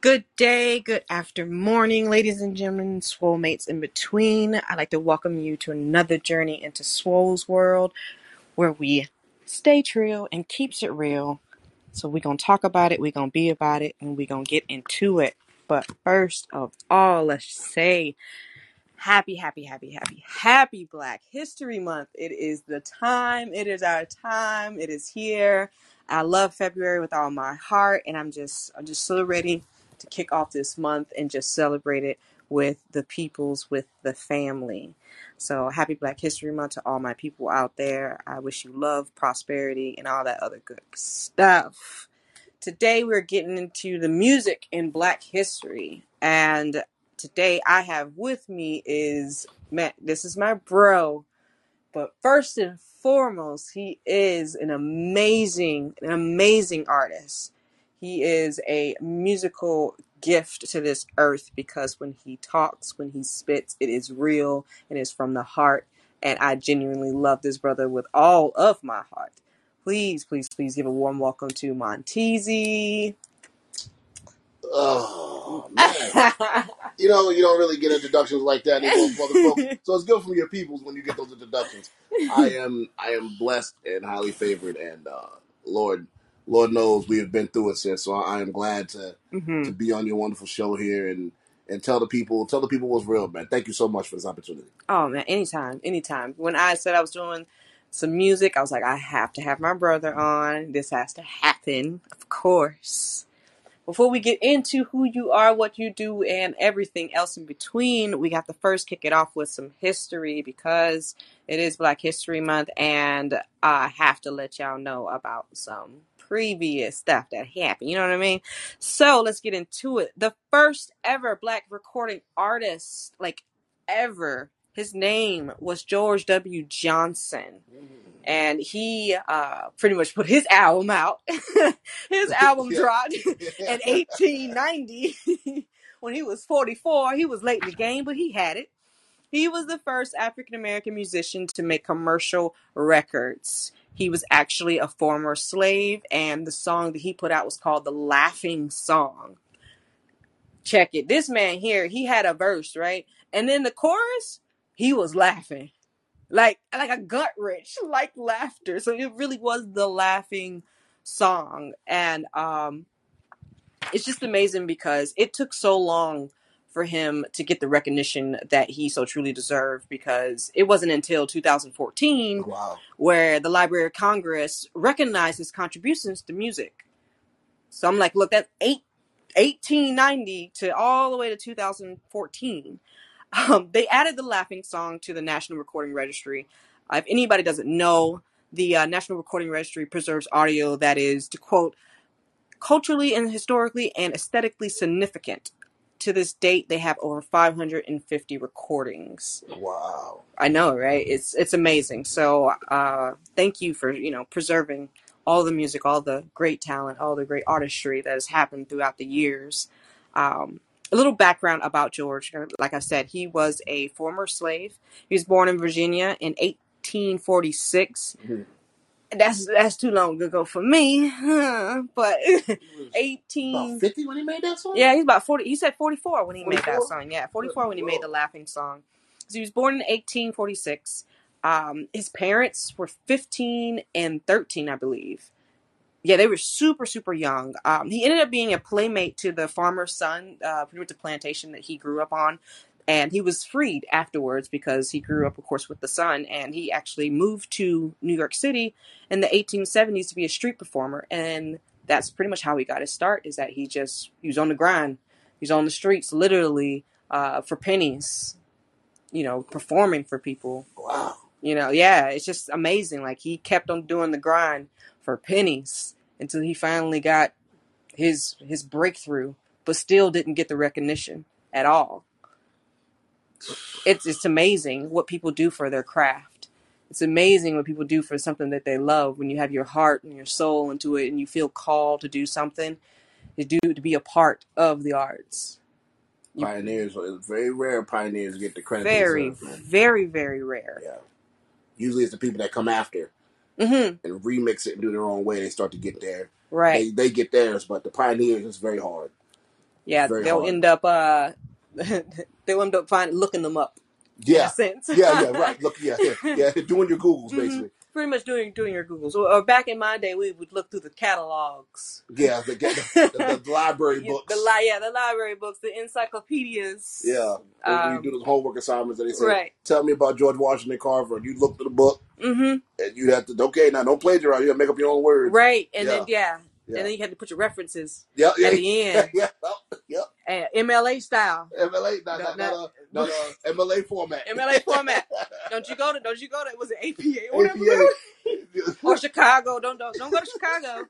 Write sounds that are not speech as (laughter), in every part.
Good day, good after morning, ladies and gentlemen, swole mates in between. I'd like to welcome you to another journey into Swole's world where we stay true and keeps it real. So we're gonna talk about it, we're gonna be about it, and we're gonna get into it. But first of all, let's say Happy, happy, happy, happy, happy Black History Month. It is the time. It is our time. It is here. I love February with all my heart, and I'm just I'm just so ready to kick off this month and just celebrate it with the peoples, with the family. So happy Black History Month to all my people out there. I wish you love, prosperity, and all that other good stuff. Today we're getting into the music in Black history. And today I have with me is Matt. This is my bro. But first and foremost, he is an amazing, an amazing artist. He is a musical gift to this earth because when he talks, when he spits, it is real and is from the heart. And I genuinely love this brother with all of my heart. Please, please, please give a warm welcome to Monteasy. Oh (laughs) man, you know you don't really get introductions like that anymore. So it's good from your peoples when you get those introductions. I am I am blessed and highly favored, and uh, Lord Lord knows we have been through it since. So I am glad to hmm to be on your wonderful show here and and tell the people tell the people what's real, man. Thank you so much for this opportunity. Oh man, anytime, anytime. When I said I was doing some music, I was like, I have to have my brother on. This has to happen, of course. Before we get into who you are, what you do, and everything else in between, we have to first kick it off with some history because it is Black History Month, and I have to let y'all know about some previous stuff that happened. You know what I mean? So let's get into it. The first ever Black recording artist, like ever, his name was George W. Johnson and he uh, pretty much put his album out. (laughs) his (laughs) album dropped (laughs) in 1890 when he was 44. He was late in the game, but he had it. He was the first African American musician to make commercial records. He was actually a former slave, and the song that he put out was called The Laughing Song. Check it. This man here, he had a verse, right? And then the chorus, he was laughing like like a gut wrench (laughs) like laughter so it really was the laughing song and um it's just amazing because it took so long for him to get the recognition that he so truly deserved because it wasn't until 2014 Wow. where the library of congress recognized his contributions to music so i'm like look that's eight, 1890 to all the way to 2014 um, they added the laughing song to the National Recording Registry. Uh, if anybody doesn't know, the uh, National Recording Registry preserves audio that is, to quote, culturally and historically and aesthetically significant. To this date, they have over 550 recordings. Wow. I know, right? It's it's amazing. So, uh, thank you for you know preserving all the music, all the great talent, all the great artistry that has happened throughout the years. Um, a little background about George. Like I said, he was a former slave. He was born in Virginia in 1846. Mhm. That's that's too long ago for me, but was (laughs) 18. about fifty when he made that song. Yeah, he's about 40. He said 44 when he made that song. Yeah, 44 when he made the laughing song. So he was born in 1846. Um, his parents were 15 and 13, I believe. Yeah, they were super, super young. Um, he ended up being a playmate to the farmer's son, uh, pretty much the plantation that he grew up on. And he was freed afterwards because he grew up, of course, with the son. And he actually moved to New York City in the 1870s to be a street performer. And that's pretty much how he got his start is that he just, he was on the grind. He's on the streets, literally, uh, for pennies, you know, performing for people. Wow. You know, yeah, it's just amazing. Like he kept on doing the grind for pennies until he finally got his his breakthrough, but still didn't get the recognition at all. It's it's amazing what people do for their craft. It's amazing what people do for something that they love when you have your heart and your soul into it and you feel called to do something, to do to be a part of the arts. You Pioneers. It's very rare pioneers get the credit very, very, very rare. Yeah. Usually it's the people that come after hmm and remix it and do their own way. They start to get there. Right. They they get theirs, but the pioneers is very hard. Yeah, Very they'll hard. end up uh (laughs) they'll end up finding looking them up Yeah, sense. yeah, yeah. Right. (laughs) Look, yeah, yeah, yeah. Doing your Googles Mhm. basically. Pretty much doing doing your Googles. Or, or back in my day, we would look through the catalogs. Yeah, the, the, the, the (laughs) library books. The li- yeah, the library books, the encyclopedias. Yeah. When Um, you do those homework assignments, and they say, right. "Tell me about George Washington Carver," and you look through the book, Mm-hmm. and you have to, okay, now don't plagiarize. You have to make up your own words. Right. And then yeah. Yeah. And then you had to put your references Yeah, yeah, at the end. (laughs) yeah, yeah. uh, MLA style. MLA, not, No, not, not- not, uh, uh, MLA format. MLA (laughs) format. Don't you go to don't you go to was it APA or whatever? APA. Or Chicago. Don't don't don't go to Chicago.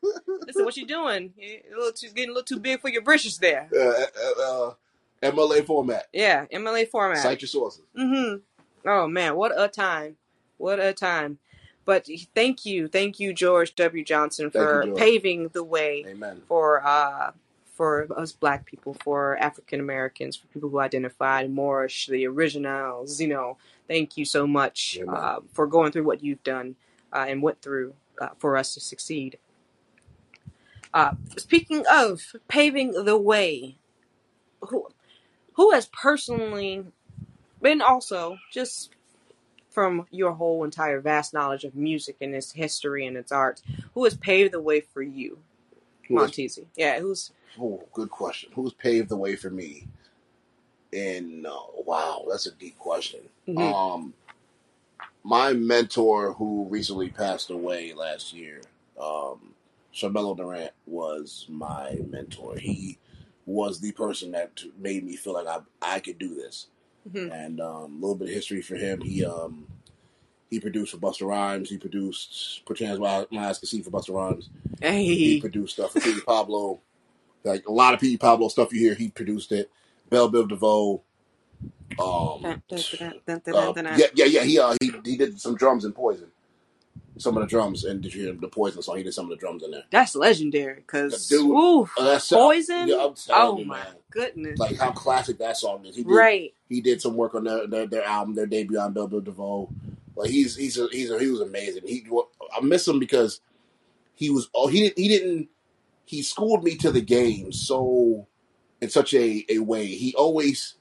Listen, what you doing? You a little too getting a little too big for your britches there. uh, uh, uh, MLA format. Yeah, MLA format. Cite your sources. Mm-hmm. Oh man, what a time. What a time. But thank you, thank you, George W. Johnson, Thank for you, paving the way Amen. for uh for us black people, for African Americans, for people who identified Moorish, the originals, you know, thank you so much uh, for going through what you've done uh, and went through uh, for us to succeed. Uh, speaking of paving the way, who who has personally been also just from your whole entire vast knowledge of music and its history and its art, who has paved the way for you, Monteasy? Yeah, who's Oh, good question. Who's paved the way for me? And uh, wow, that's a deep question. Mhm. Um, my mentor, who recently passed away last year, um, Durant, was my mentor. He was the person that made me feel like I I could do this. Mhm. And um, a little bit of history for him. He um, he produced for Busta Rhymes. He produced "Put Your Hands Where My Eyes Can See" for Busta Rhymes. He produced stuff for Petey Pablo. Like a lot of Petey Pablo stuff you hear, he produced it. Bell Biv DeVoe. Um, uh, yeah, yeah, yeah. He uh, he he did some drums in Poison. Some of the drums, and did you hear the Poison song? He did some of the drums in there. that's legendary. Cause Dude, ooh, Uh, that's poison. Yeah, oh you, my man. goodness! Like how classic that song is. He did, right. He did some work on their, their their album, their debut on Biv DeVoe. Like he's he's a, he's a, he was amazing. He I miss him because he was oh he didn't he didn't he schooled me to the game so in such a, a way. He always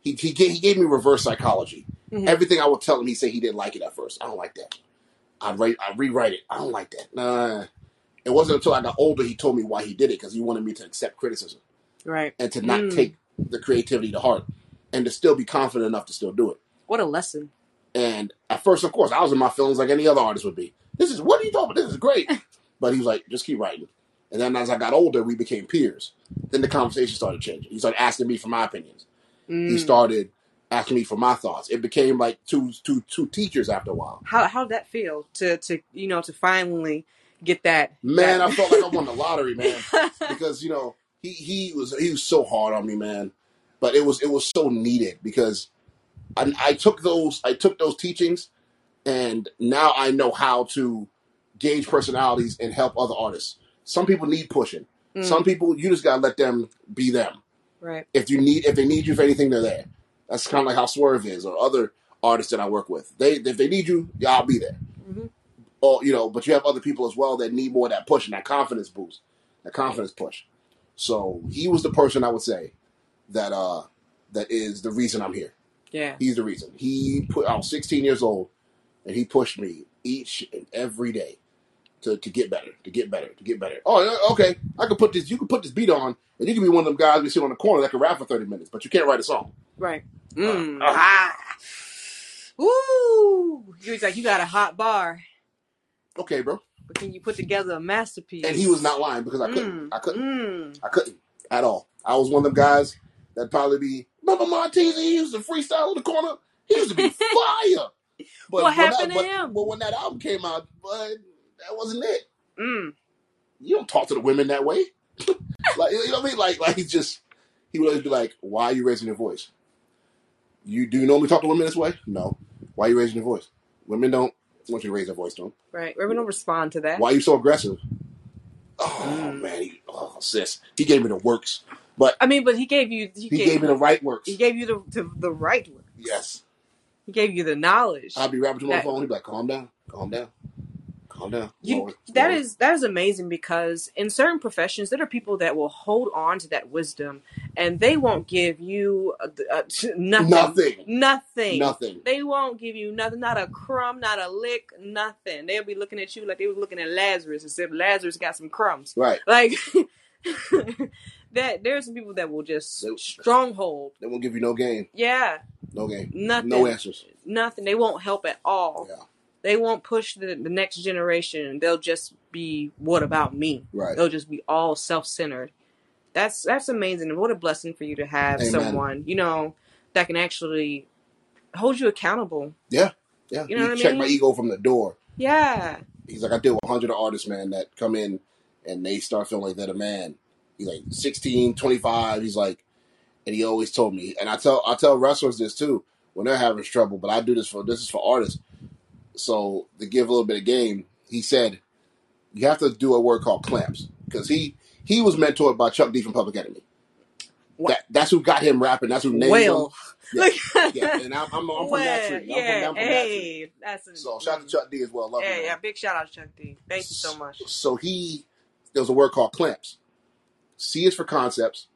he he gave, he gave me reverse psychology. Mhm. Everything I would tell him, he said he didn't like it at first. I don't like that. I write I rewrite it. I don't like that. Nah. It wasn't until I got older he told me why he did it because he wanted me to accept criticism Right. and to not Mm. take the creativity to heart and to still be confident enough to still do it. What a lesson. And at first, of course, I was in my feelings like any other artist would be. This is what are you talking about? This is great. (laughs) but he was like, just keep writing. And then as I got older, we became peers. Then the conversation started changing. He started asking me for my opinions. He Mm. started asking me for my thoughts. It became like two two two teachers after a while. How how'd that feel to to you know to finally get that Man, that- I felt like I won the (laughs) lottery, man. because you know he he was he was so hard on me, man. But it was it was so needed because I, I took those I took those teachings, and now I know how to gauge personalities and help other artists. Some people need pushing. Mm. Some people you just gotta let them be them. right. If you need if they need you for anything, they're there. That's kind of like how Swerve is or other artists that I work with. They if they need you, yeah, I'll be there Mhm. or you know, but you have other people as well that need more of that push and that confidence boost, that confidence push. So he was the person I would say that uh that is the reason I'm here. Yeah. He's the reason. He put I was 16 years old and he pushed me each and every day to, to get better, to get better, to get better. Oh, okay. I could put this you could put this beat on and you can be one of them guys we sit on the corner that can rap for 30 minutes, but you can't write a song. Right. Mm. Uh, ah. Woo! He was like, you got a hot bar, Okay, bro. but can you put together a masterpiece? And he was not lying because I couldn't. Mm. I couldn't. Mm. I couldn't at all. I was one of them guys that probably be Bubba Martinez. He used to freestyle in the corner. He used to be (laughs) fire. But What happened that, to but, him? But when that album came out, but that wasn't it. Mm. You don't talk to the women that way. (laughs) like you know what I mean? Like like he's just he would always be like, "Why are you raising your voice? You do you normally talk to women this way? No. Why are you raising your voice? Women don't want you to raise their voice to them. Right. Women don't respond to that. Why are you so aggressive? Oh Mm. man, he, oh sis, he gave me the works, but I mean, but he gave you. He, he gave me the right works. He gave you the the, the right word. Yes. He gave you the knowledge. I'll be rapping to him on That- the phone. He'd be like, calm down, calm down, Calm down. You, that is that is amazing because in certain professions there are people that will hold on to that wisdom and they won't give you uh, uh, (laughs) nothing, Nothing. nothing, Nothing. They won't give you nothing, not a crumb, not a lick, nothing. They'll be looking at you like they were looking at Lazarus, except Lazarus got some crumbs. Right. Like (laughs) that, there's some people that will just They- stronghold. They won't give you no game. Yeah, No game. nothing, No answers. nothing. They won't help at all. Yeah. They won't push the, the next generation. They'll just be, what about me? Right. They'll just be all self centered. That's that's amazing. And what a blessing for you to have Amen. someone, you know, that can actually hold you accountable. Yeah. Yeah. You know he what I mean? my ego from the door. Yeah. He's like, I deal with 100 artists, man, that come in and they start feeling like they're the man. He's like 16, 25. He's like, and he always told me, and I tell I tell wrestlers this too when they're having trouble, but I do this for this is for artists. So to give a little bit of game, he said you have to do a word called clamps because he he was mentored by Chuck D from Public Enemy. What? That, that's who got him rapping. That's who named Well, him. Yeah. Yeah, (laughs) and I'm, I'm, I'm from that tree. I'm yeah. from, I'm from that tree. that's a, So shout out to mm. Chuck D as well. Love you, Yeah, yeah. Big shout out to Chuck D. Thank you so much. So he, there was a word called clamps. C is for concepts.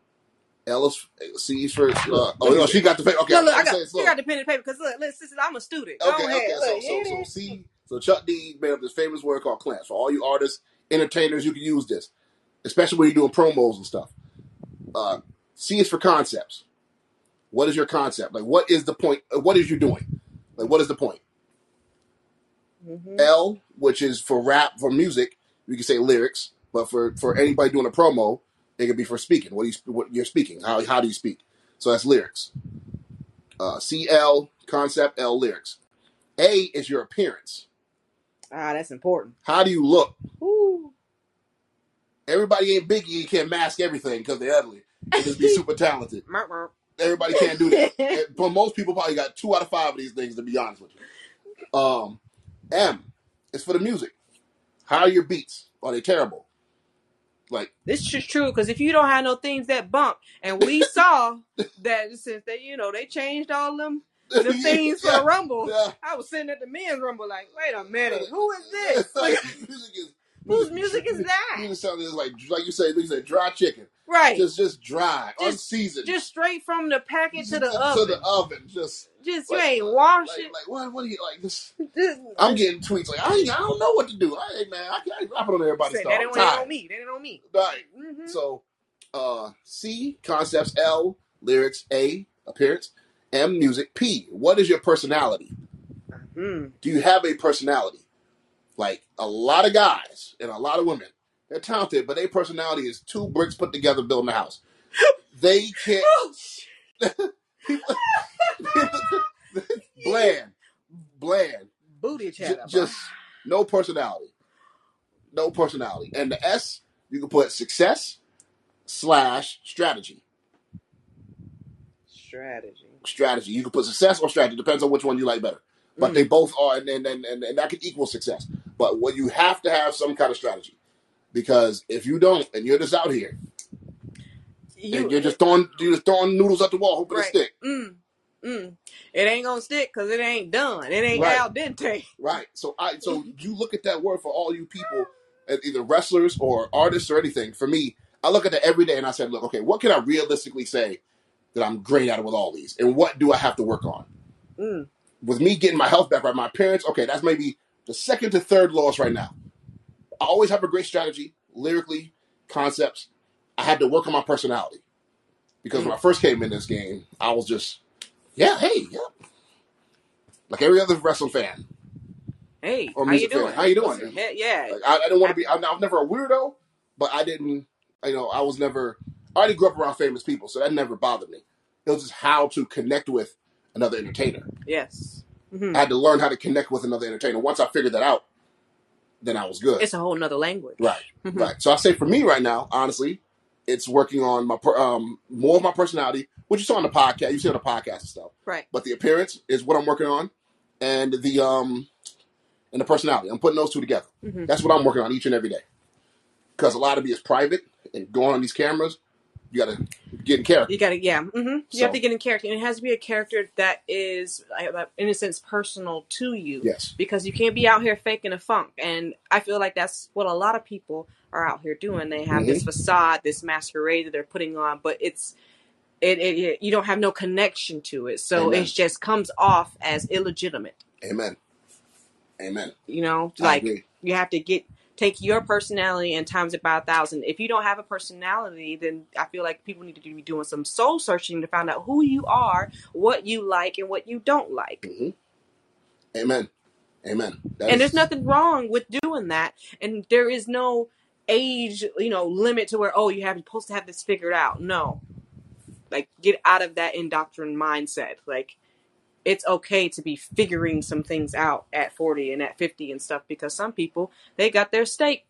L is C is for. Uh, oh no, she got the paper. Okay, look, look, I got, you got the pen and paper because look, listen, I'm a student. Okay, Go okay. ahead. So, Look, so, here it so is. C. So Chuck D made up this famous word called clamps. For all you artists, entertainers, you can use this, especially when you're doing promos and stuff. Uh, C is for concepts. What is your concept? Like, what is the point? uh, What is you doing? Like, what is the point? Mhm. L, which is for rap, for music, you can say lyrics, but for for anybody doing a promo, it could be for speaking. What do you what you're speaking? How how do you speak? So that's lyrics. Uh, CL concept, L lyrics. A is your appearance. Ah, that's important. How do you look? Ooh. Everybody ain't Biggie. You can't mask everything because they're ugly. And just be (laughs) super talented. Everybody can't do that. (laughs) but most people, probably got two out of five of these things. To be honest with you. Um, M is for the music. How are your beats? Are they terrible? Like This is true because if you don't have no things that bump, and we (laughs) saw that since they, you know, they changed all them (laughs) the things for the Rumble. yeah. I was sitting at the men's Rumble like, wait a minute, who is this? (laughs) Like, Like, music is whose music is that? Sounding is like like you say, you say dry chicken, Right. just just dry, Just- unseasoned, Just straight from the packet to the to oven. To the oven. Just Just like- you ain't wash like, it. like what? What do you like? This (laughs) Just- I'm getting tweets like I ain't, I don't know what to do. I ain't man, I can't rap it on everybody's stuff. that ain't, on me. That ain't on me. Right. hmm So, uh, C concepts, L lyrics, A appearance, M music, P what is your personality? Mm. Do you have a personality? Like a lot of guys and a lot of women, they're talented, but their personality is two bricks put together building a house. They (laughs) can't Oh, (laughs) shit. bland, bland, Booty J- chatter. just no personality, no personality. And the S you can put success slash strategy. strategy. Strategy you can put success or strategy depends on which one you like better. But Mm. they both are, and and, and and that can equal success. But what you have to have some kind of strategy because if you don't, and you're just out here You, and you're just throwing you're just throwing noodles at the wall hoping right. to stick. Mm. Mm. It ain't gonna stick because it ain't done. It ain't Right. al dente. (laughs) Right. So I so you look at that word for all you people, either wrestlers or artists or anything. For me, I look at that every day and I said, look, okay, what can I realistically say that I'm great at with all these, and what do I have to work on? Mm. With me getting my health back right, my parents, okay, that's maybe the second to third loss right now. I always have a great strategy, lyrically, concepts. I had to work on my personality because when I first came in this game, I was just, yeah, hey, yeah, like every other wrestling fan. Hey, Or how you music fan. doing? How you doing? Listen, yeah. Like, I, I didn't want to be. I'm, I'm never a weirdo, but I didn't. You know, I was never. I already grew up around famous people, so that never bothered me. It was just how to connect with another entertainer. yes. Mhm. I had to learn how to connect with another entertainer. Once I figured that out, then I was good. It's a whole nother language. right, Mhm. right. So I say for me right now, honestly, it's working on my per- um more of my personality, which you saw on the podcast. You see on the podcast and stuff. Right. But the appearance is what I'm working on, and the um and the personality. I'm putting those two together. Mhm. That's what I'm working on each and every day. Because a lot of it is private and going on these cameras. You gotta get in character. You gotta, yeah. mm-hmm. You So- have to get in character, and it has to be a character that is, in a sense, personal to you. Yes. Because you can't be out here faking a funk, and I feel like that's what a lot of people are out here doing. They have this facade, this masquerade that they're putting on, but it's it, it, it you don't have no connection to it, so Amen. it just comes off as illegitimate. Amen. Amen. You know, like you have to get take your personality and times it by a thousand. If you don't have a personality, then I feel like people need to be doing some soul searching to find out who you are, what you like, and what you don't like. hmm Amen. Amen. That and there's nothing wrong with doing that. And there is no age, you know, limit to where oh you have you're supposed to have this figured out. No, like get out of that indoctrined mindset. Like it's okay to be figuring some things out at 40 and at 50 and stuff because some people they got their stake,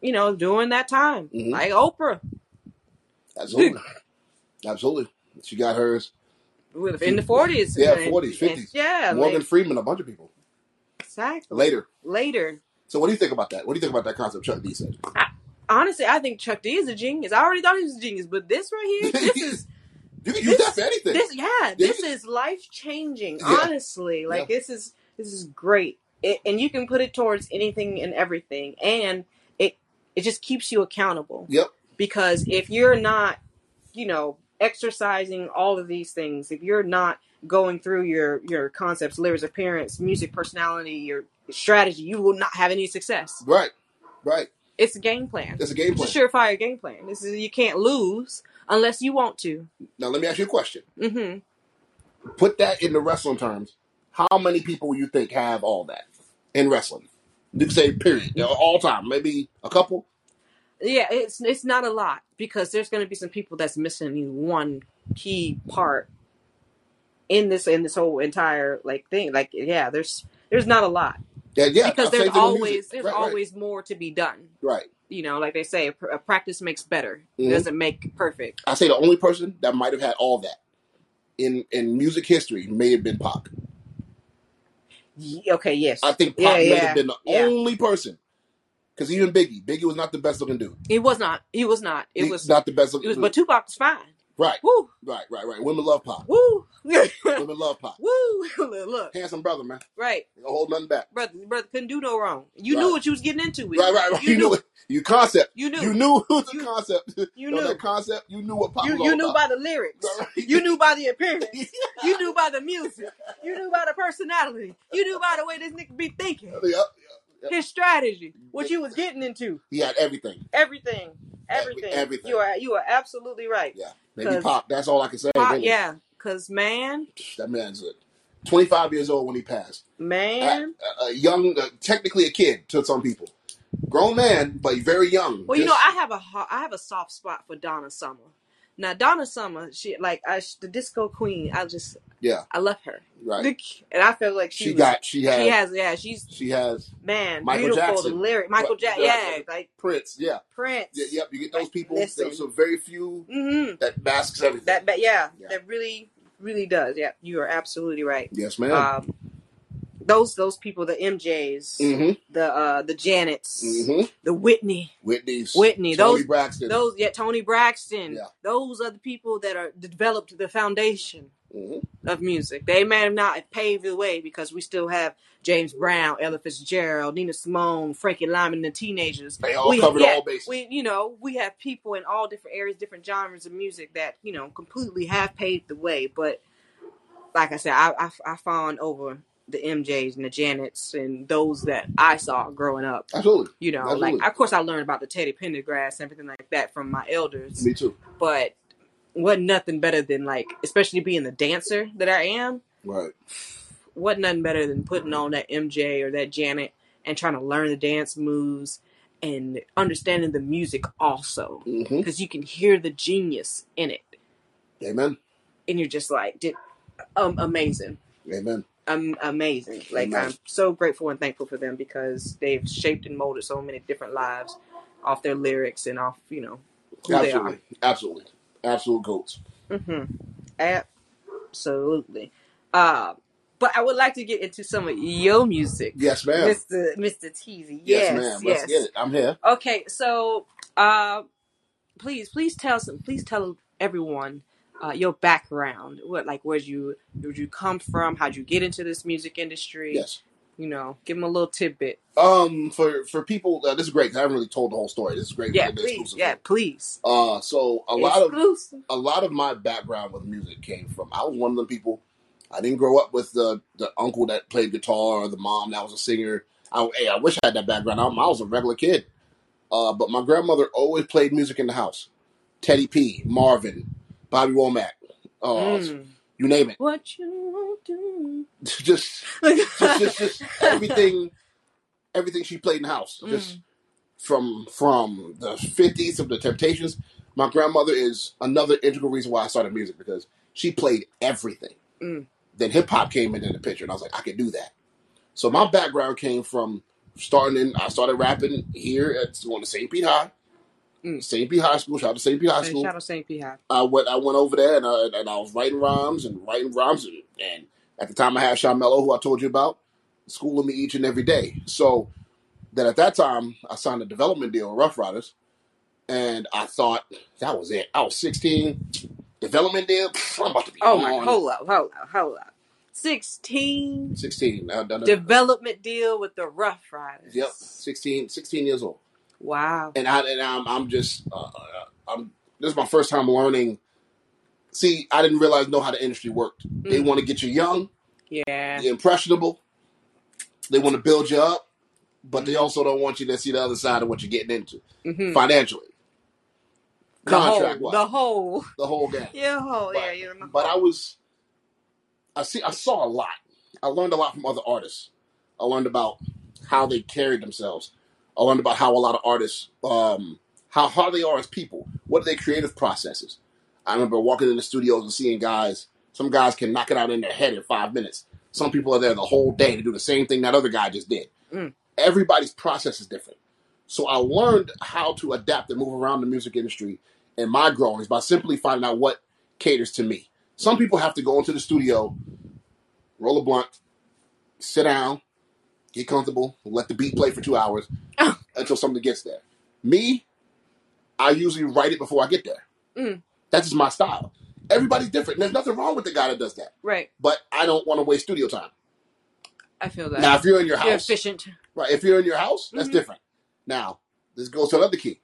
you know, during that time, Mhm. like Oprah Absolutely. (laughs) Absolutely. She got hers. in the 40s. Yeah, and- 40s, 50s. Yeah, Morgan Freeman, a bunch of people. exactly. Later. Later. So what do you think about that? What do you think about that concept Chuck D said? Honestly, I think Chuck D is a genius. I already thought he was a genius, but this right here, this is (laughs) You can use This- that for anything. this yeah, Yeah, this is life changing. Yeah. Honestly, like this is this is great, it, and you can put it towards anything and everything, and it it just keeps you accountable. Yep. Because if you're not, you know, exercising all of these things, if you're not going through your your concepts, lyrics, appearance, music, personality, your strategy, you will not have any success. Right. Right. It's a game plan. It's a game plan. It's a surefire game plan. This is you can't lose unless you want to. Now let me ask you a question. hmm Put that in the wrestling terms. How many people you think have all that in wrestling? You say period. All time. Maybe a couple. Yeah, it's it's not a lot because there's going to be some people that's missing one key part in this in this whole entire like thing. Like, yeah, there's there's not a lot Yeah, yeah. because there's always there's Right, right, always more to be done. right. You know, like they say, a, practice makes better. Mhm. Doesn't make perfect. I say the only person that might have had all that in in music history may have been Pac. Okay, yes, I think Pac Yeah, may yeah, have been the yeah. only person. Because even Biggie, Biggie was not the best looking dude. He was not. He was not. It He- was. not the best looking. It was. dude. But Tupac was fine. right, Woo, right, right, right. Women love Pac. woo, Women (laughs) love Pac. woo. (laughs) Look, Handsome brother, man. right, Don't hold nothing back. brother, brother couldn't do no wrong. You Right. knew what you was getting into. With Right, right, right. You, You, knew. knew it. You concept. You knew. You knew (laughs) the You- concept. You knew. that concept. You knew what Pac You, was you knew about. by the lyrics. Right. You knew by the appearance. You knew by the music. You knew by the personality. You knew by the way this nigga be thinking. Yep, yep, yep. His strategy. What you was getting into. He had everything. Everything. Every- Everything. everything. You are you are absolutely right. Yeah. Maybe pop. That's all I can say. Pop, really. yeah. Cause man, That man's uh, 25 years old when he passed. man. A, a young, uh, technically a kid to some people. Grown man, but very young. Well, you know, I have a I have a soft spot for Donna Summer. Now, Donna Summer, she like I, the disco queen. I just Yeah, I love her, right. and I feel like she, She was- got, she has, she has yeah she's she has man Michael beautiful Jackson. the lyric Michael Jackson yeah like Prince. Yeah. Prince yeah. Yep. You get those people. Listen. There's some very few hmm that masks everything. That, but yeah, Yeah. that really, really does. Yeah, you are absolutely right. yes, ma'am. Um, those those people, the MJs, mm-hmm. the uh, the Janets, Mm-hmm. the Whitney, Whitney's. Whitney, Toni those Braxton. those yeah, Toni Braxton. Yeah. Those are the people that are developed the foundation hmm of music. They may have not paved the way because we still have James Brown, Ella Fitzgerald, Nina Simone, Frankie Lymon, and the Teenagers. They all we, covered yeah, all bases. We, you know, we have people in all different areas, different genres of music that you know completely have paved the way. But like I said, I I, I fawn over the MJs and the Janets and those that I saw growing up. Absolutely. You know, Absolutely. like of course I learned about the Teddy Pendergrass and everything like that from my elders, Me too. but wasn't nothing better than like, especially being the dancer that I am Right. wasn't nothing better than putting on that MJ or that Janet and trying to learn the dance moves and understanding the music also because you can hear the genius in it Amen. and you're just like did um amazing Amen. um, amazing like Amen. i'm so grateful and thankful for them because they've shaped and molded so many different lives off their lyrics and off you know who Absolutely. Absolutely. Absolute goats. they are hmm absolutely uh but i would like to get into some of your music Yes, ma'am. Mr. Mr. Teasy. Yes, Yes, ma'am. Let's get it. I'm here. Okay, so uh please, please tell some please tell everyone uh, your background. What like where'd you where'd you come from? How'd you get into this music industry? Yes. You know, give them a little tidbit. Um, for for people, uh, this is great. 'cause I haven't really told the whole story. This is great. Yeah, please. exclusive Yeah, please. Uh, so a lot of a lot of my background with music came from. I was one of the people. I didn't grow up with the the uncle that played guitar or the mom that was a singer. I, hey, I wish I had that background. I, I was a regular kid. Uh, but my grandmother always played music in the house. Teddy P, Marvin, Bobby Womack, uh, Mm. You name it. What you do? (laughs) just, just, just, just everything, everything she played in the house. Mm. Just from from the fifties of the Temptations. My grandmother is another integral reason why I started music because she played everything. Mm. Then hip hop came into the picture, and I was like, I can do that. So my background came from starting in. I started rapping here at going to St. Pete High, Mm. St. Pete High School. Shout out to St. Pete High School. shout out St. P. High. I went I went over there and I, and I was writing rhymes and writing rhymes and, and at the time I had Sean Mello, who I told you about, schooling me each and every day. So then at that time I signed a development deal with Rough Riders, and I thought that was it. I was 16, development deal. I'm about to be Oh my! Hold up! Hold up! Hold up! Sixteen 16. I, I, I- development deal with the Rough Riders. Yep, 16, 16 years old, Wow. and I and I'm I'm just uh, uh, I'm this is my first time learning. See, I didn't realize know how the industry worked. They Mm. want to get you young. Yeah. You're impressionable. They want to build you up, but they also don't want you to see the other side of what you're getting into Mm-hmm. financially, The whole. contract wise, The whole. the whole game. (laughs) Yeah. Whole. But Yeah. You're but I was, I see, I saw a lot. I learned a lot from other artists. I learned about how they carried themselves. I learned about how a lot of artists, um, how hard they are as people. What are their creative processes? I remember walking in the studios and seeing guys. Some guys can knock it out in their head in five minutes. Some people are there the whole day to do the same thing that other guy just did. Mm. Everybody's process is different. So I learned how to adapt and move around the music industry and my growings by simply finding out what caters to me. Some people have to go into the studio, roll a blunt, sit down, get comfortable, let the beat play for two hours Oh. until something gets there. Me, I usually write it before I get there. Mm. That's just my style. Everybody's different. There's nothing wrong with the guy that does that. Right. But I don't want to waste studio time. I feel that. Now, if you're in your You're house, efficient. right? If you're in your house, that's Mhm. different. Now, this goes to another key.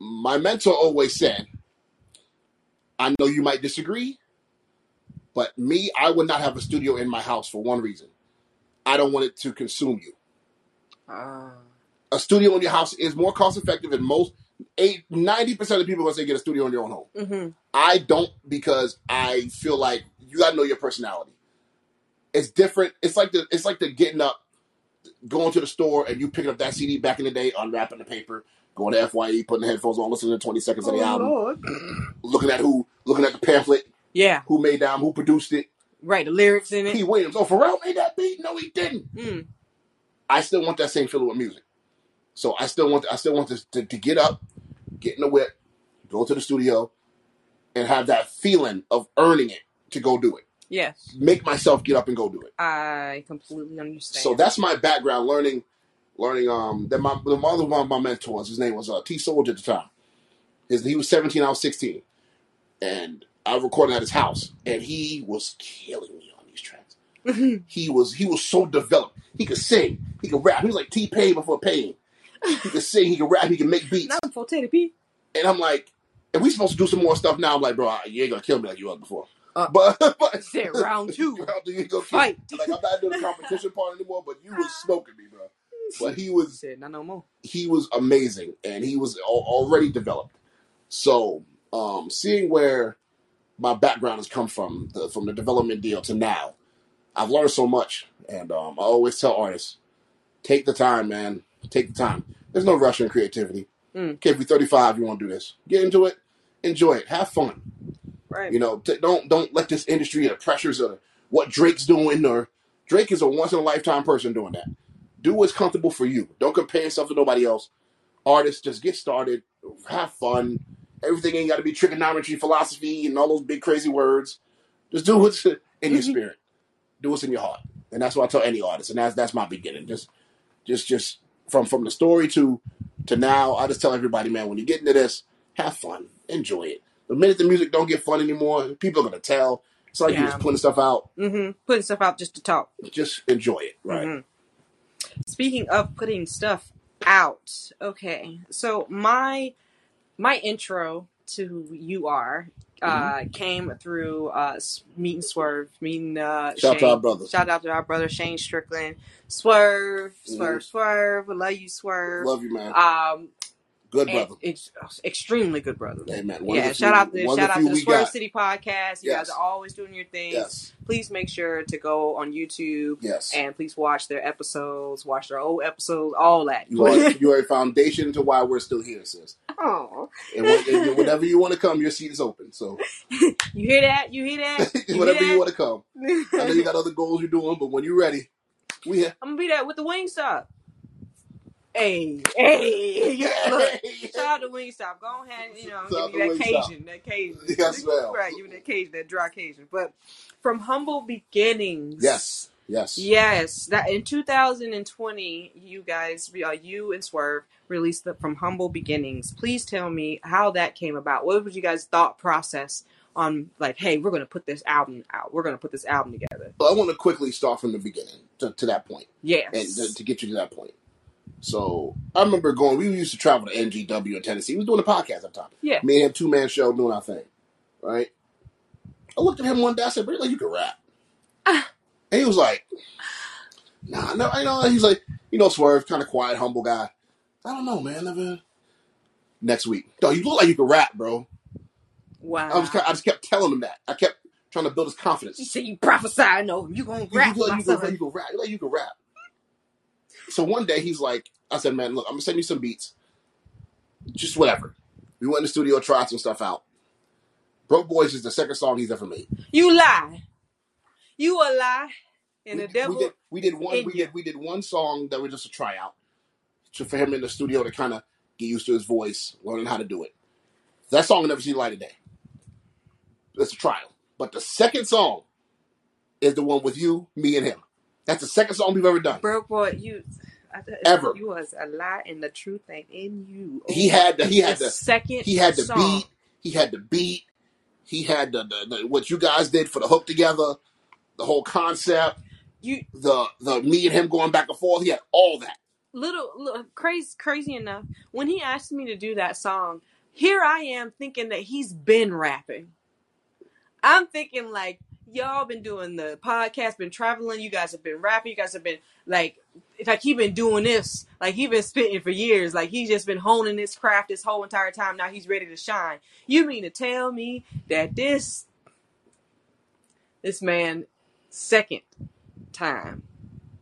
My mentor always said, I know you might disagree, but me, I would not have a studio in my house for one reason. I don't want it to consume you. Uh, A studio in your house is more cost effective than most. Eight, 90% of people are going to say get a studio in your own home. mm-hmm. I don't because I feel like you got to know your personality. It's different. It's like the it's like the getting up, going to the store and you picking up that CD back in the day, unwrapping the paper, going to Fye, putting the headphones on, listening to 20 seconds of the album, Oh, Lord. looking at who, looking at the pamphlet, Yeah. who made that, who produced it. Right. The lyrics in it. P. Williams. Oh, Pharrell made that beat? No, he didn't. Mm. I still want that same feeling with music. So I still want I still want this to, to get up, get in the whip, go to the studio, and have that feeling of earning it to go do it. Yes. Make myself get up and go do it. I completely understand. So that's my background learning learning um that my the mother one of my mentors, his name was uh, T Soldier at the time. His he was 17, I was 16. And I recorded at his house and he was killing me on these tracks. (laughs) He was he was so developed. He could sing, he could rap. He was like T Pain before Pain. He could sing, he could rap, he could make beats. Not for Teddy P. And I'm like, and we supposed to do some more stuff now. I'm like, bro, you ain't gonna kill me like you was before. Uh, but (laughs) but Said round two. (laughs) round two, you ain't gonna kill me. Fight. Like I'm not doing the competition part anymore, but you was smoking me, bro. But he was Said not no more. he was amazing, and he was al- already developed. So um, seeing where my background has come from, the, from the development deal to now, I've learned so much. And um, I always tell artists, take the time, man. Take the time. There's no rush in creativity. Mm. Okay, if you're 35, you want to do this. Get into it. Enjoy it. Have fun. Right. You know, t- don't don't let this industry and the pressures of what Drake's doing or Drake is a once in a lifetime person doing that. Do what's comfortable for you. Don't compare yourself to nobody else. Artists, just get started. Have fun. Everything ain't got to be trigonometry, philosophy, and all those big crazy words. Just do what's in your Mhm. spirit. Do what's in your heart, and that's what I tell any artist. And that's that's my beginning. Just, just, just from from the story to to now. I just tell everybody, man, when you get into this, have fun, enjoy it. The minute the music don't get fun anymore, people are gonna tell. It's like you're just putting stuff out. mm-hmm. Putting stuff out just to talk. Just enjoy it, right? Mhm. Speaking of putting stuff out, okay. So my my intro to who you are uh, Mm-hmm. came through uh, s- meeting Swerve, meeting uh, Shout out to our brothers. Shout out to our brother Shane Strickland. Swerve, Swerve, Mhm. Swerve. Love you, Swerve. Love you, man. Um, Good brother. ex- extremely good brother. Amen. One yeah, the shout few- out to one of shout out to the we Swerve. City podcast. You Yes. guys are always doing your things. Yes. Please make sure to go on YouTube Yes. and please watch their episodes, watch their old episodes, all that. You are (laughs) you are a foundation to why we're still here, sis. oh, And and whenever you want to come, your seat is open. So (laughs) you hear that? You hear that? (laughs) You whenever hear you want to come, I know you got other goals you're doing, but when you're ready, we here. I'm gonna be there with the Wingstop. Hey, hey, (laughs) (laughs) look. Shout out to Wingstop. Go ahead, you know, Shout out give you to that Wingstop. Cajun, that Cajun. Yes, ma'am. Right, give me that Cajun, that dry Cajun. But from humble beginnings, Yes. Yes. yes, that in 2020, you guys, uh, you and Swerve released the From Humble Beginnings. Please tell me how that came about. What was you guys' thought process on like, hey, we're gonna put this album out. We're gonna put this album together. But I want to quickly start from the beginning to, to that point, Yes. and to, to get you to that point. So I remember going. We used to travel to NGW in Tennessee. We was doing a podcast at the time. Yeah. Me and him, two man show, doing our thing. Right. I looked at him one day. I said, "Bro, like you can rap." Ah. And he was like, "Nah, no, I know." He's like, you know, Swerve, kind of quiet, humble guy. I don't know, man. Never. Next week, no, you look like you can rap, bro. wow. I was, I just kept telling him that. I kept trying to build his confidence. you say you prophesying over him. You gonna rap, you, you, can, you can rap. You like you can rap. So one day he's like, I said, man, look, I'm gonna send you some beats. Just whatever. We went in the studio, tried some stuff out. Broke Boys is the second song he's ever made. You lie. You a lie. And we, the devil. we did we did one we you. did we did one song that was just a tryout. So for him in the studio to kind of get used to his voice, learning how to do it. That song will never see the light of day. That's a trial. But the second song is the one with you, me, and him. That's the second song we've ever done. Broke boy, you. I- Ever. You was a lie and the truth ain't in you. He had the, he had the the second he had the song. beat. He had the beat. He had the, the, the what you guys did for the hook together, the whole concept, You the the me and him going back and forth. He had all that. little, little crazy crazy enough. When he asked me to do that song, here I am thinking that he's been rapping. I'm thinking like y'all been doing the podcast, been traveling. You guys have been rapping. You guys have been like, like he been doing this. Like he been spitting for years. Like he's just been honing his craft this whole entire time. Now he's ready to shine. You mean to tell me that this this man second time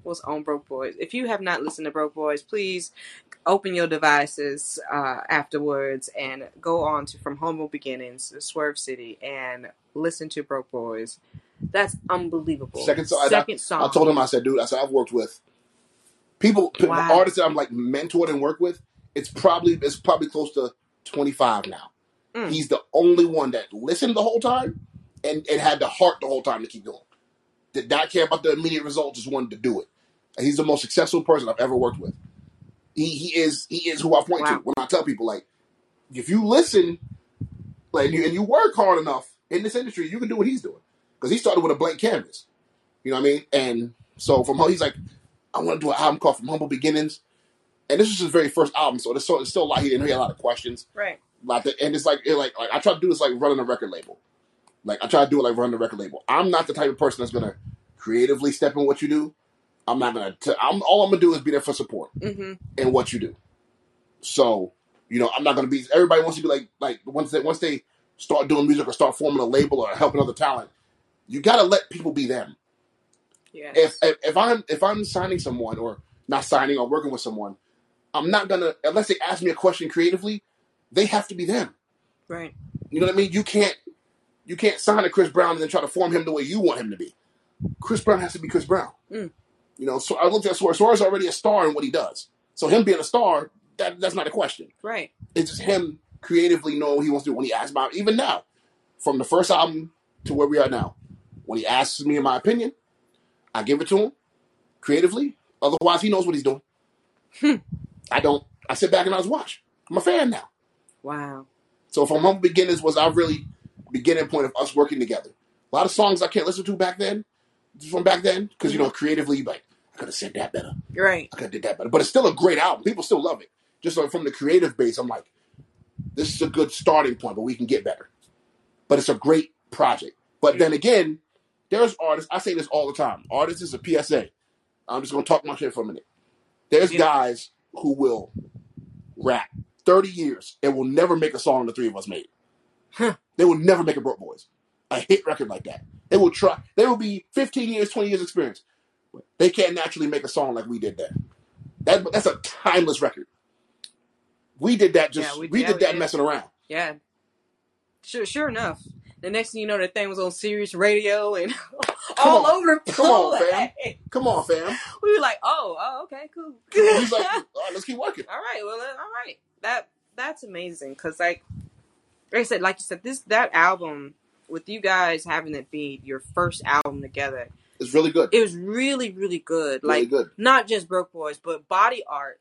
was on Broke Boys. If you have not listened to Broke Boys, please open your devices uh, afterwards and go on to From Humble Beginnings, Swerve City, and listen to Broke Boys. That's unbelievable. Second song- I- Second song. I told him, I said, dude, I said I've worked with people, people Wow. artists that I'm like mentored and worked with. It's probably it's probably close to 25 now. Mm. He's the only one that listened the whole time and, and had the heart the whole time to keep going. Did not care about the immediate results, just wanted to do it. And he's the most successful person I've ever worked with. He he is he is who I point to Wow. when I tell people like, if you listen, like and you, and you work hard enough in this industry, you can do what he's doing because he started with a blank canvas. You know what I mean? And so from how he's like, I want to do an album called From Humble Beginnings, and this was his very first album, so there's, so, there's still a lot he didn't hear a lot of questions. right. Like the, and it's like it like like I try to do this like running a record label. Like I try to do it like run the record label. I'm not the type of person that's gonna creatively step in what you do. I'm not gonna. T- I'm all I'm gonna do is be there for support hmm in what you do. So you know I'm not gonna be. Everybody wants to be like like once they once they start doing music or start forming a label or helping other talent, you gotta let people be them Yes. if, if if I'm if I'm signing someone or not signing or working with someone, I'm not gonna unless they ask me a question creatively, they have to be them. right. You know what I mean? You can't you can't sign a Chris Brown and then try to form him the way you want him to be. Chris Brown has to be Chris Brown. Mm. You know, so I looked at Swerve. Swerve is already a star in what he does. So him being a star, that that's not a question. Right. It's just him creatively knowing what he wants to do when he asks about even now, from the first album to where we are now. When he asks me in my opinion, I give it to him creatively. Otherwise, he knows what he's doing. Hmm. I don't. I sit back and I just watch. I'm a fan now. Wow. So from humble beginnings was I really beginning point of us working together. A lot of songs I can't listen to back then, from back then, because you know creatively, like I could have said that better, Right. I could have did that better. But it's still a great album. People still love it. Just like from the creative base, I'm like, this is a good starting point, but we can get better. But it's a great project. But then again, there's artists. I say this all the time. Artists is a PSA. I'm just gonna talk my shit for a minute. There's Yeah. guys who will rap 30 years and will never make a song the three of us made. Huh. They will never make a Broke Boys, a hit record like that. They will try. They will be 15 years, 20 years experience. They can't naturally make a song like we did that. That that's a timeless record. We did that just Yeah, we, we- yeah, did we that did. messing around. Yeah. Sure. Sure enough. The next thing you know, that thing was on Sirius Radio and (laughs) all on. over the Come on, fam. Come on, fam. (laughs) We were like, oh, oh, okay, cool. He's like, (laughs) all right, let's keep working. all right, well, all right. That that's amazing because, like, like I said, like you said, this that album with you guys having it be your first album together, It's really good. it was really, really good. Really Like, good. not just Broke Boys, but body art.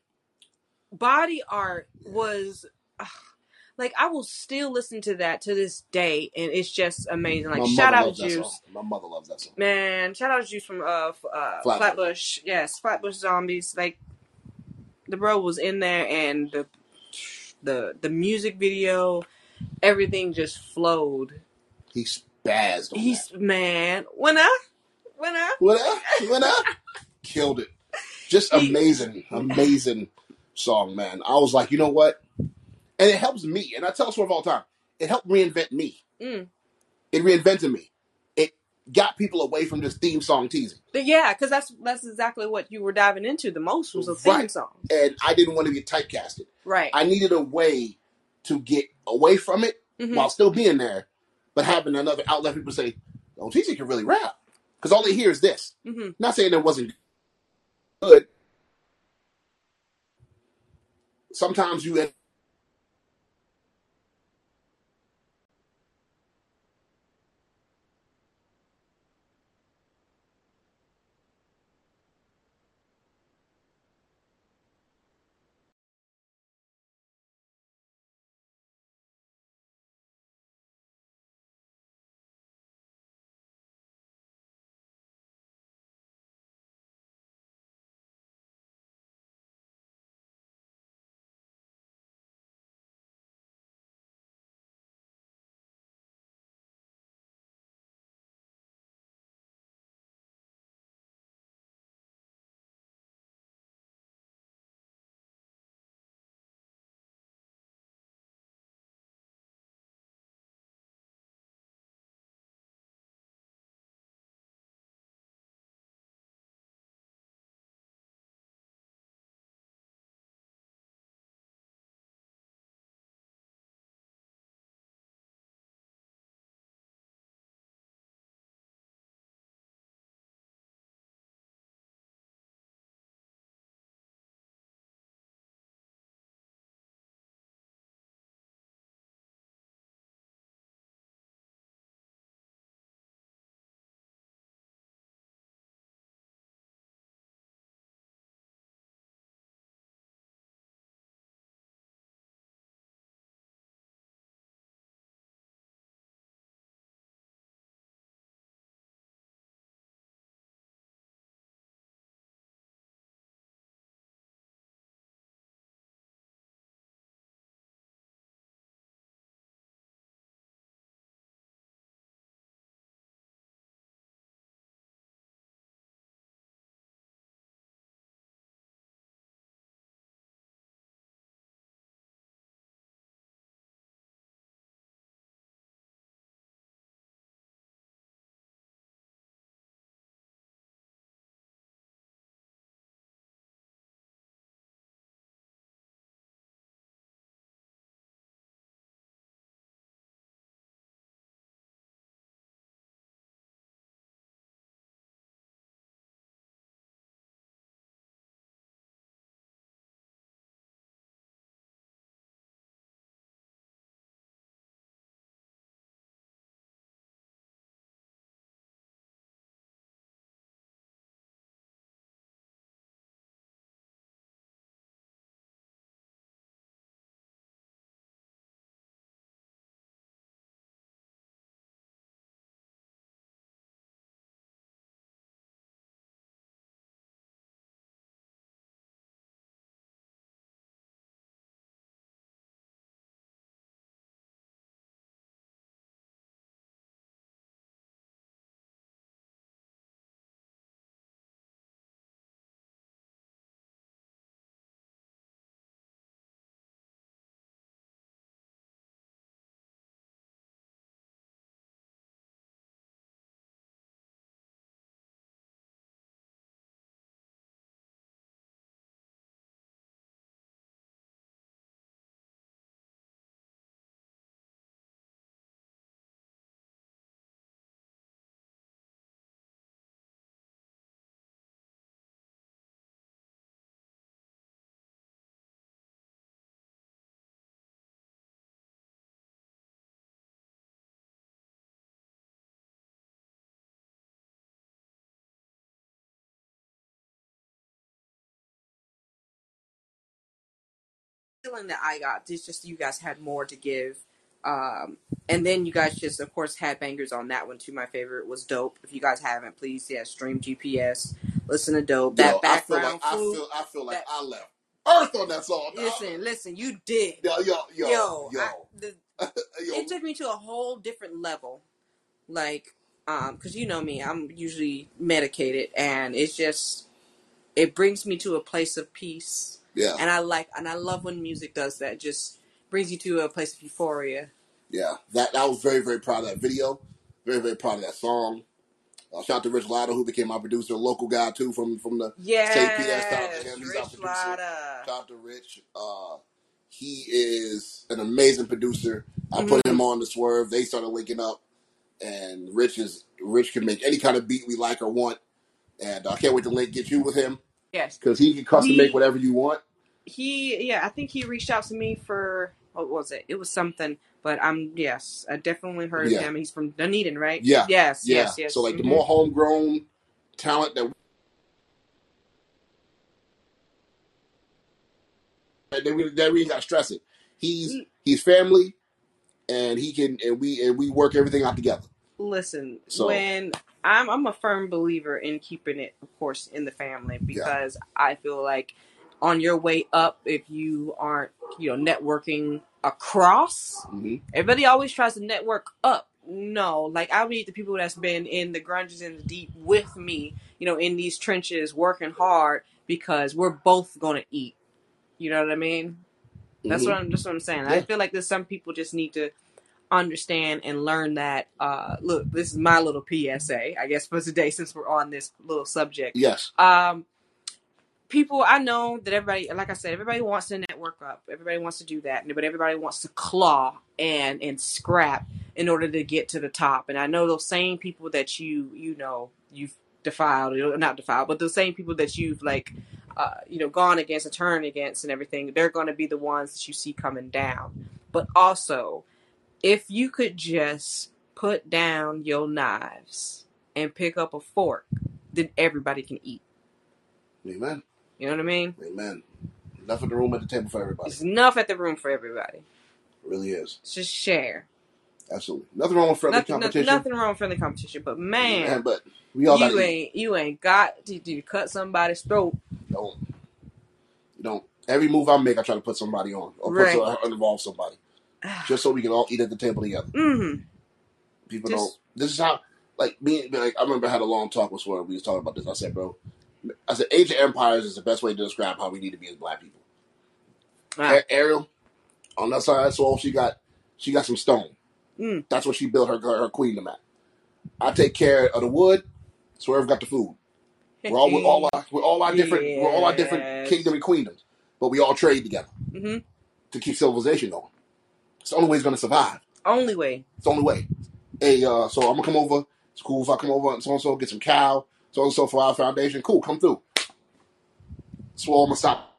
Body art was. ugh, like I will still listen to that to this day, and it's just amazing. Like shout out Juice. My mother loves that song. man. Shout out to Juice from uh, uh Flatbush. Flatbush. Yes, Flatbush Zombies. Like the bro was in there, and the the the music video, everything just flowed. He spazzed on He's that. man, when I when I What up? What up? Killed it. Just amazing, amazing song, man. I was like, you know what? And it helps me. And I tell Swerve all the time, it helped reinvent me. Mm. It reinvented me. It got people away from just theme song teasing. But yeah, because that's that's exactly what you were diving into the most was a theme Right. song. And I didn't want to get typecasted. Right. I needed a way to get away from it Mhm. while still being there, but having another outlet. People say, "Oh, TC can really rap," because all they hear is this. hmm Not saying it wasn't good. Sometimes you end feeling that I got. It's just you guys had more to give. Um, and then you guys just, of course, had bangers on that one too. My favorite was Dope. If you guys haven't, please, yeah, stream GPS, listen to Dope. That Yo, I feel like background I food. feel I feel like that- I left Earth on that song. Listen, listen, you did. yo, yo, yo, yo, yo, I- the, (laughs) yo. it took me to a whole different level. Like, um, because you know me, I'm usually medicated, and it's just it brings me to a place of peace. Yeah, And I like, and I love when music does that. Just brings you to a place of euphoria. yeah. That I was very, very proud of that video. Very, very proud of that song. Uh, shout out to Rich Latta, who became my producer, local guy too from from the Yes, JPS, shout out to him. He's our Rich producer. Lotta. Shout out to Rich. Uh, he is an amazing producer. I Mm-hmm. put him on the swerve. They started linking up, and Rich is Rich can make any kind of beat we like or want. And I can't wait to link get you with him Yes, because he can custom We- make whatever you want. he. Yeah, I think he reached out to me for what was it? It was something. But I'm yes, I definitely heard of Yeah. him. He's from Dunedin, right? Yeah. Yes. Yeah. Yes. Yes. So like the Mhm. more homegrown talent that that we that we got to stress it. He's Mm. he's family, and he can and we and we work everything out together. Listen So- when I'm I'm a firm believer in keeping it, of course, in the family because I feel like on your way up, if you aren't you know networking across, hmm everybody always tries to network up. No, like I need the people that's been in the grunges and the deep with me, you know, in these trenches working hard because we're both gonna eat. You know what I mean? That's what I'm. That's what I'm saying. I Mm-hmm. Feel like there's some people just need to understand and learn that. Uh, look, this is my little PSA, I guess, for today since we're on this little subject. Yes. Um, people, I know that everybody, like I said, everybody wants to network up. Everybody wants to do that, but everybody wants to claw and and scrap in order to get to the top. And I know those same people that you you know you've defiled, or not defiled, but those same people that you've like. Uh, you know, gone against and turned against and everything, they're going to be the ones that you see coming down. But also, if you could just put down your knives and pick up a fork, then everybody can eat. Amen. You know what I mean? Amen. Enough of the room at the table for everybody. It's enough at the room for everybody. It really is. It's just share. Absolutely. Nothing wrong with friendly Nothing, competition. nothing wrong with friendly competition, but man, Man, but we all you ain't you ain't got to, to cut somebody's throat. don't you don't every move I make I try to put somebody on or Right. put involve somebody. Just so we can all eat at the table together. mm-hmm. People Just- don't this is how like me like I remember I had a long talk with Swerve, we was talking about this. I said, bro, I said Age of Empires is the best way to describe how we need to be as black people. Ah, A- Ariel, on that side, so she got she got some stone. Mm. That's what she built her her queendom at. I take care of the wood. Swerve got the food. We're all we're all our, we're all our different we're all our different (laughs) Yes. kingdom and queendoms, but we all trade together hmm to keep civilization going. It's the only way going to survive. Only way. It's the only way. Hey, uh, so I'm gonna come over. It's cool if I come over and so and so get some cow, so and so for our foundation. Cool, come through. Swole, I'm gonna stop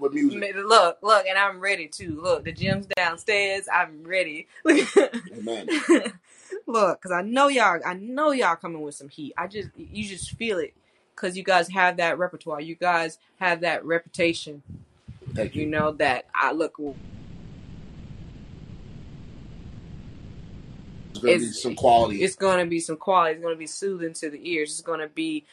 with music. Look, look, and I'm ready too. Look, the gym's downstairs. I'm ready. (laughs) Amen. (laughs) Look, because I know y'all. I know y'all coming with some heat. I just, you just feel it, because you guys have that repertoire. You guys have that reputation. Thank You you. know that I look. There's gonna be It's- some quality. It's gonna be some quality. It's gonna be soothing to the ears. It's gonna be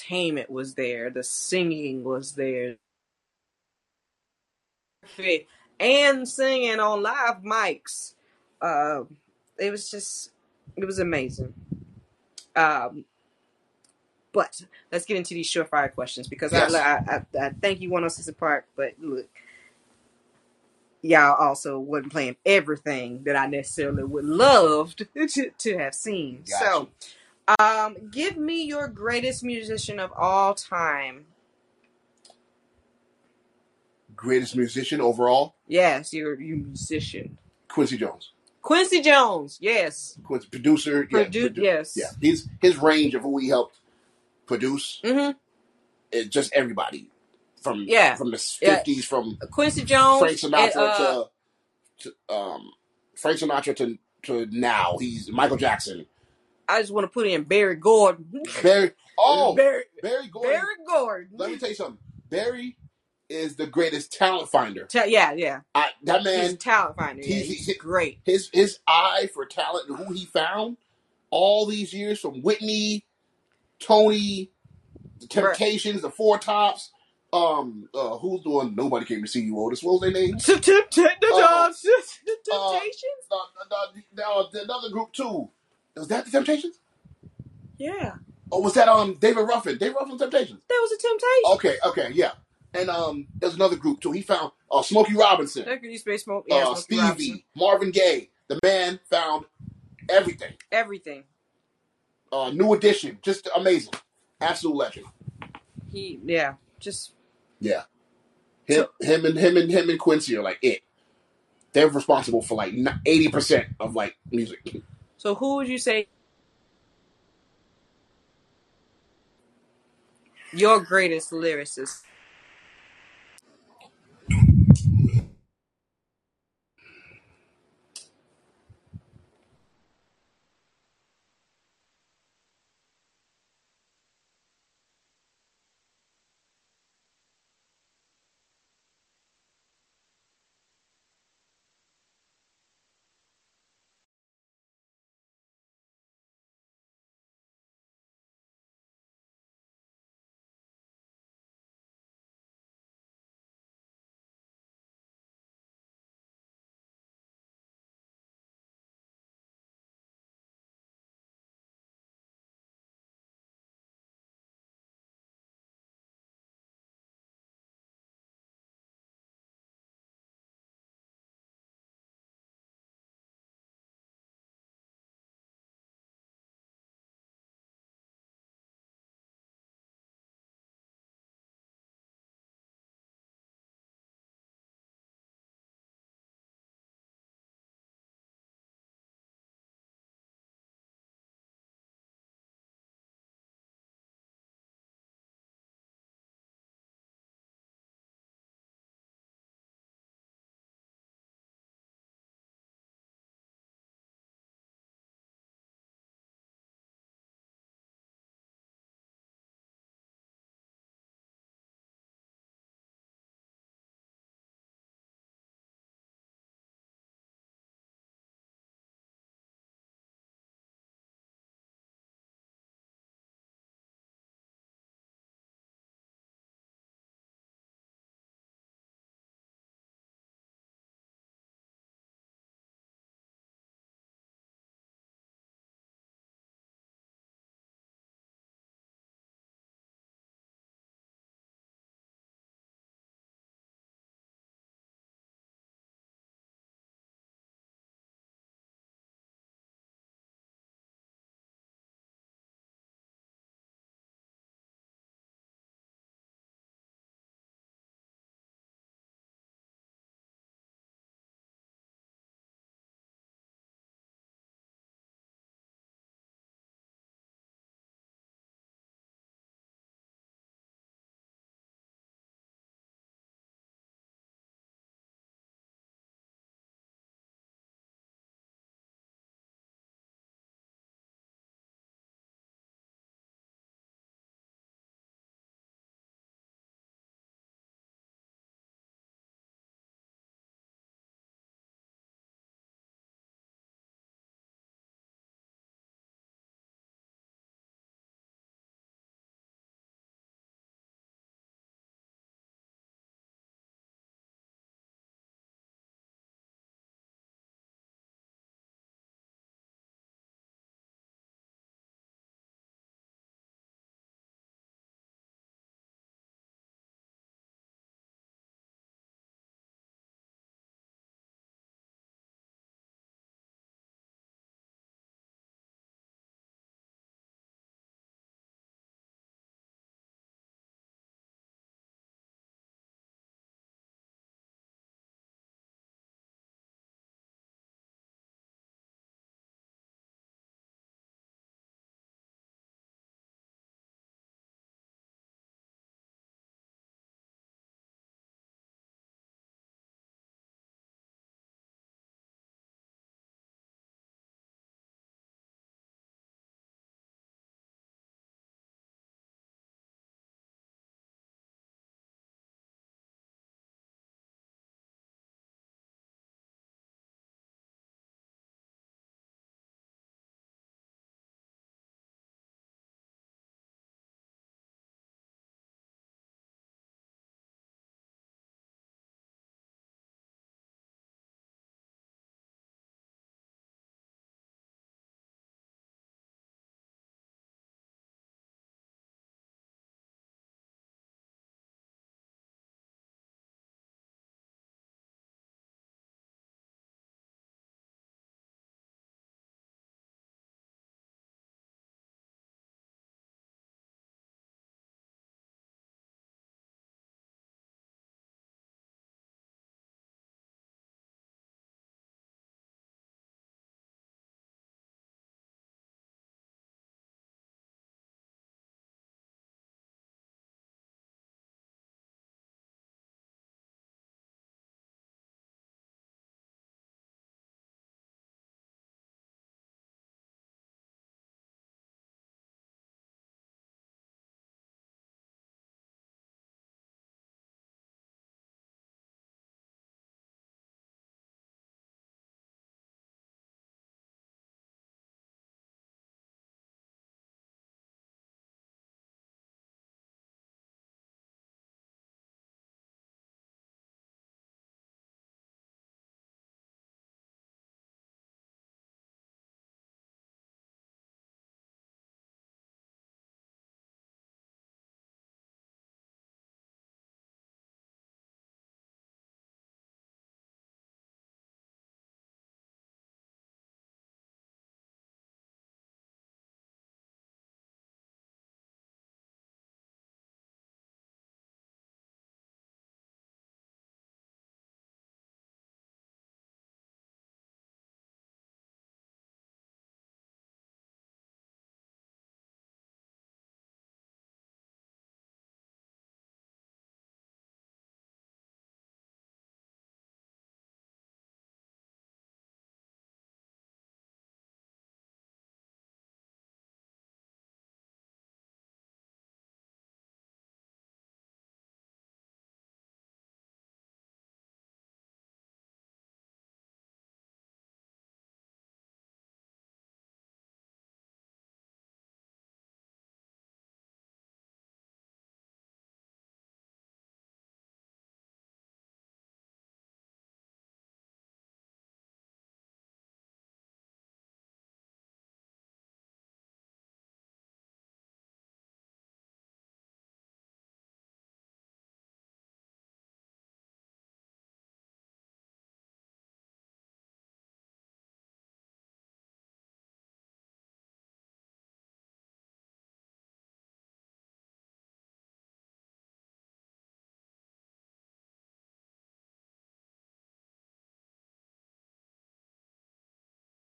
entertainment was there. The singing was there. And singing on live mics. Uh, it was just, it was amazing. Um, but let's get into these surefire questions because Yes. I, I, I, I thank you, 106 Park, but look, y'all also wasn't playing everything that I necessarily would love (laughs) to, to have seen. Gotcha. So, um, give me your greatest musician of all time. Greatest musician overall, Yes, you're you musician. Quincy Jones. Quincy Jones. Yes. Quincy, producer. yeah, Produ- produ- yes. Yeah, his his range of who he helped produce Mm-hmm. is just everybody from Yeah. from the Yeah. fifties from Quincy Jones. Frank Sinatra and, uh, to, to um Frank Sinatra to to now. He's Michael Jackson. I just want to put in Berry Gordy. Berry. (laughs) Oh, Berry, Berry Gordy. Berry Gordy. Let me tell you something. Berry is the greatest talent finder. Ta- yeah, yeah. I, that He's a man, talent finder. Yeah, he's he- great. his his eye for talent and who he found all these years from Whitney, Toni, the Temptations, the Four Tops. Um, uh, who's the one? Nobody came to see you, Otis. What was their name? The temp- temp- Uh, Temptations. Uh, the, uh, another group too. Was that the Temptations? yeah, Or was that um David Ruffin? David Ruffin Temptations. that was a temptation. Okay, okay, yeah. And um, there's another group too. He found uh, Smokey Robinson, That could use space smoke. Yeah, uh, Stevie, Robinson. Marvin Gaye. The man found everything. Everything. Uh, new edition, just amazing, absolute legend. He, yeah, just Yeah, him, him, and him and him and Quincy are like it. they're responsible for like eighty percent of like music. So who would you say your greatest lyricist?